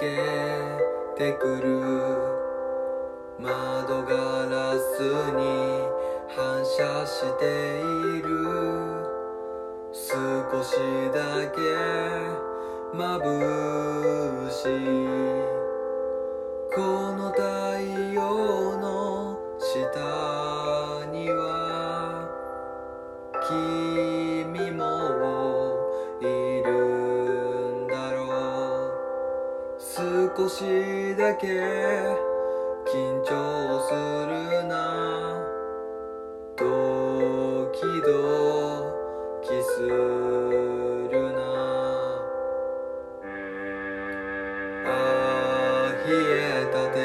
けてくる窓ガラスに反射している。少しだけ眩しい。この太陽の下には少しだけ緊張するな。ドキドキするな。あ冷えた手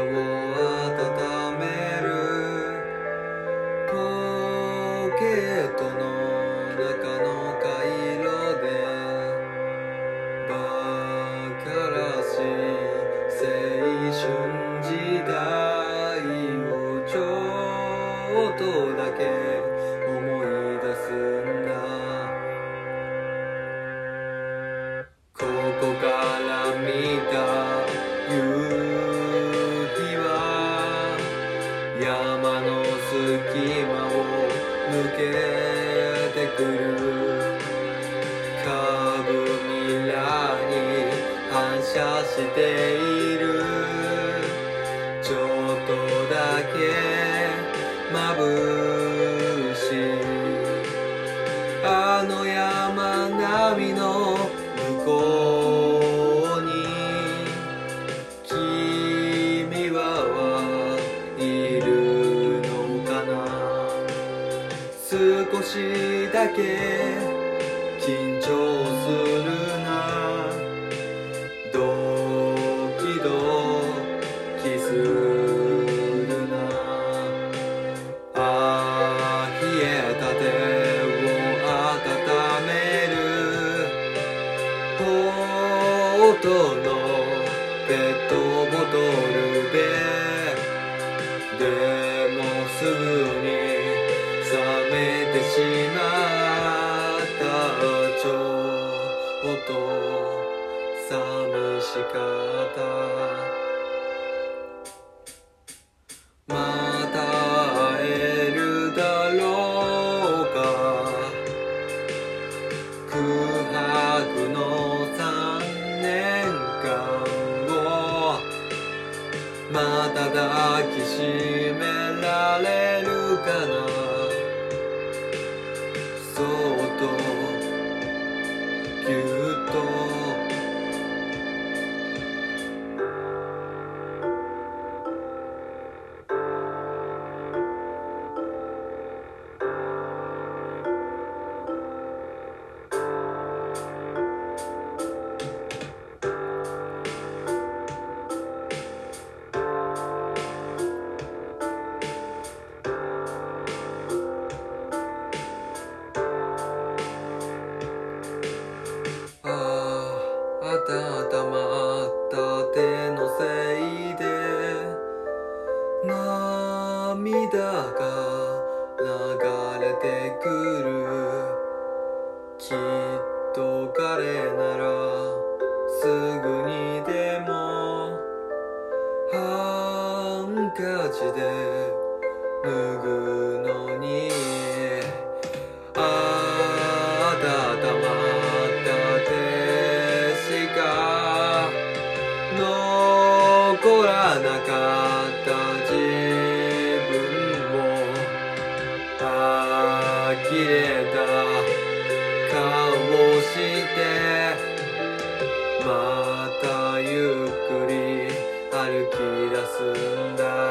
を温める。ポケットの中の回ここから見た夕日は山の隙間を抜けてくる。カーブミラーに反射している。ちょっとだけ少しだけ緊張するな。ドキドキするな。あ冷えた手を温める。ポートのペットボトルででもすぐ शिकाता 涙が流れてくる。きっと彼ならすぐにでもハンカチで拭う。またゆっくり歩き出すんだ